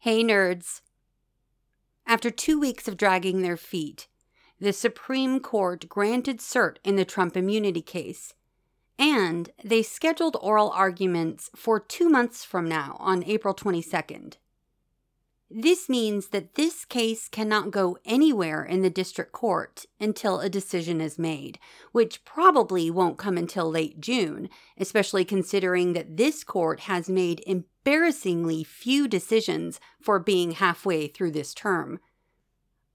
Hey, nerds. After two weeks of dragging their feet, the Supreme Court granted cert in the Trump immunity case, and they scheduled oral arguments for two months from now on April 22nd. This means that this case cannot go anywhere in the district court until a decision is made, which probably won't come until late June, especially considering that this court has made embarrassingly few decisions for being halfway through this term.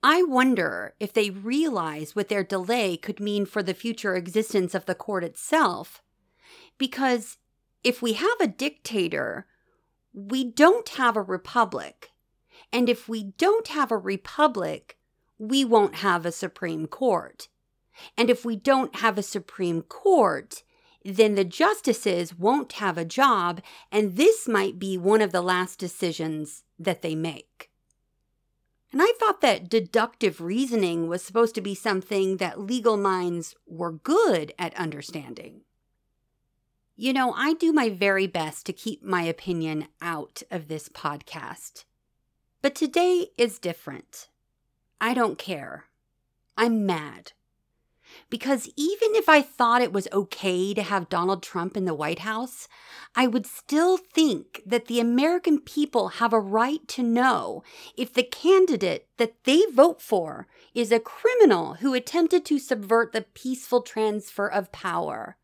I wonder if they realize what their delay could mean for the future existence of the court itself. Because if we have a dictator, we don't have a republic. And if we don't have a republic, we won't have a Supreme Court. And if we don't have a Supreme Court, then the justices won't have a job, and this might be one of the last decisions that they make. And I thought that deductive reasoning was supposed to be something that legal minds were good at understanding. You know, I do my very best to keep my opinion out of this podcast. But today is different. I don't care. I'm mad. Because even if I thought it was okay to have Donald Trump in the White House, I would still think that the American people have a right to know if the candidate that they vote for is a criminal who attempted to subvert the peaceful transfer of power,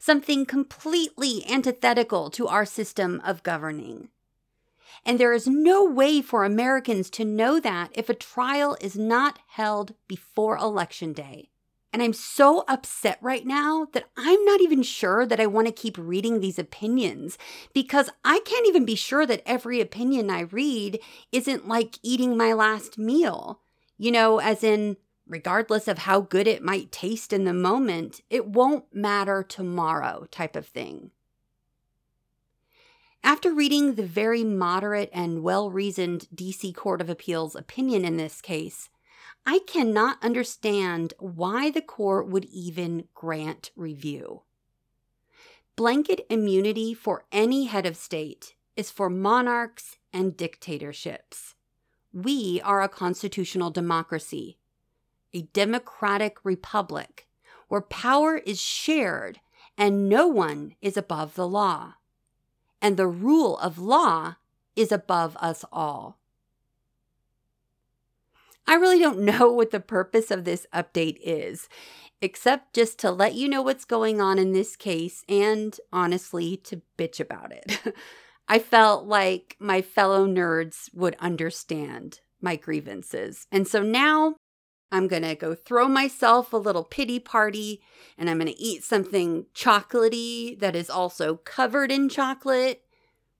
something completely antithetical to our system of governing. And there is no way for Americans to know that if a trial is not held before Election Day. And I'm so upset right now that I'm not even sure that I want to keep reading these opinions because I can't even be sure that every opinion I read isn't like eating my last meal. You know, as in, regardless of how good it might taste in the moment, it won't matter tomorrow type of thing. After reading the very moderate and well reasoned DC Court of Appeals opinion in this case, I cannot understand why the court would even grant review. Blanket immunity for any head of state is for monarchs and dictatorships. We are a constitutional democracy, a democratic republic where power is shared and no one is above the law and the rule of law is above us all. I really don't know what the purpose of this update is, except just to let you know what's going on in this case and honestly to bitch about it. I felt like my fellow nerds would understand my grievances. And so now I'm going to go throw myself a little pity party and I'm going to eat something chocolaty that is also covered in chocolate,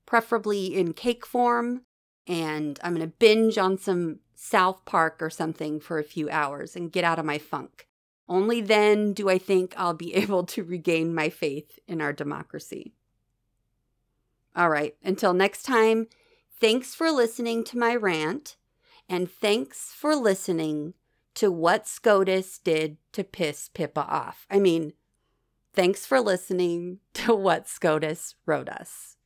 preferably in cake form. And I'm going to binge on some South Park or something for a few hours and get out of my funk. Only then do I think I'll be able to regain my faith in our democracy. All right, until next time, thanks for listening to my rant, and thanks for listening to what SCOTUS did to piss Pippa off. I mean, thanks for listening to what SCOTUS wrote us.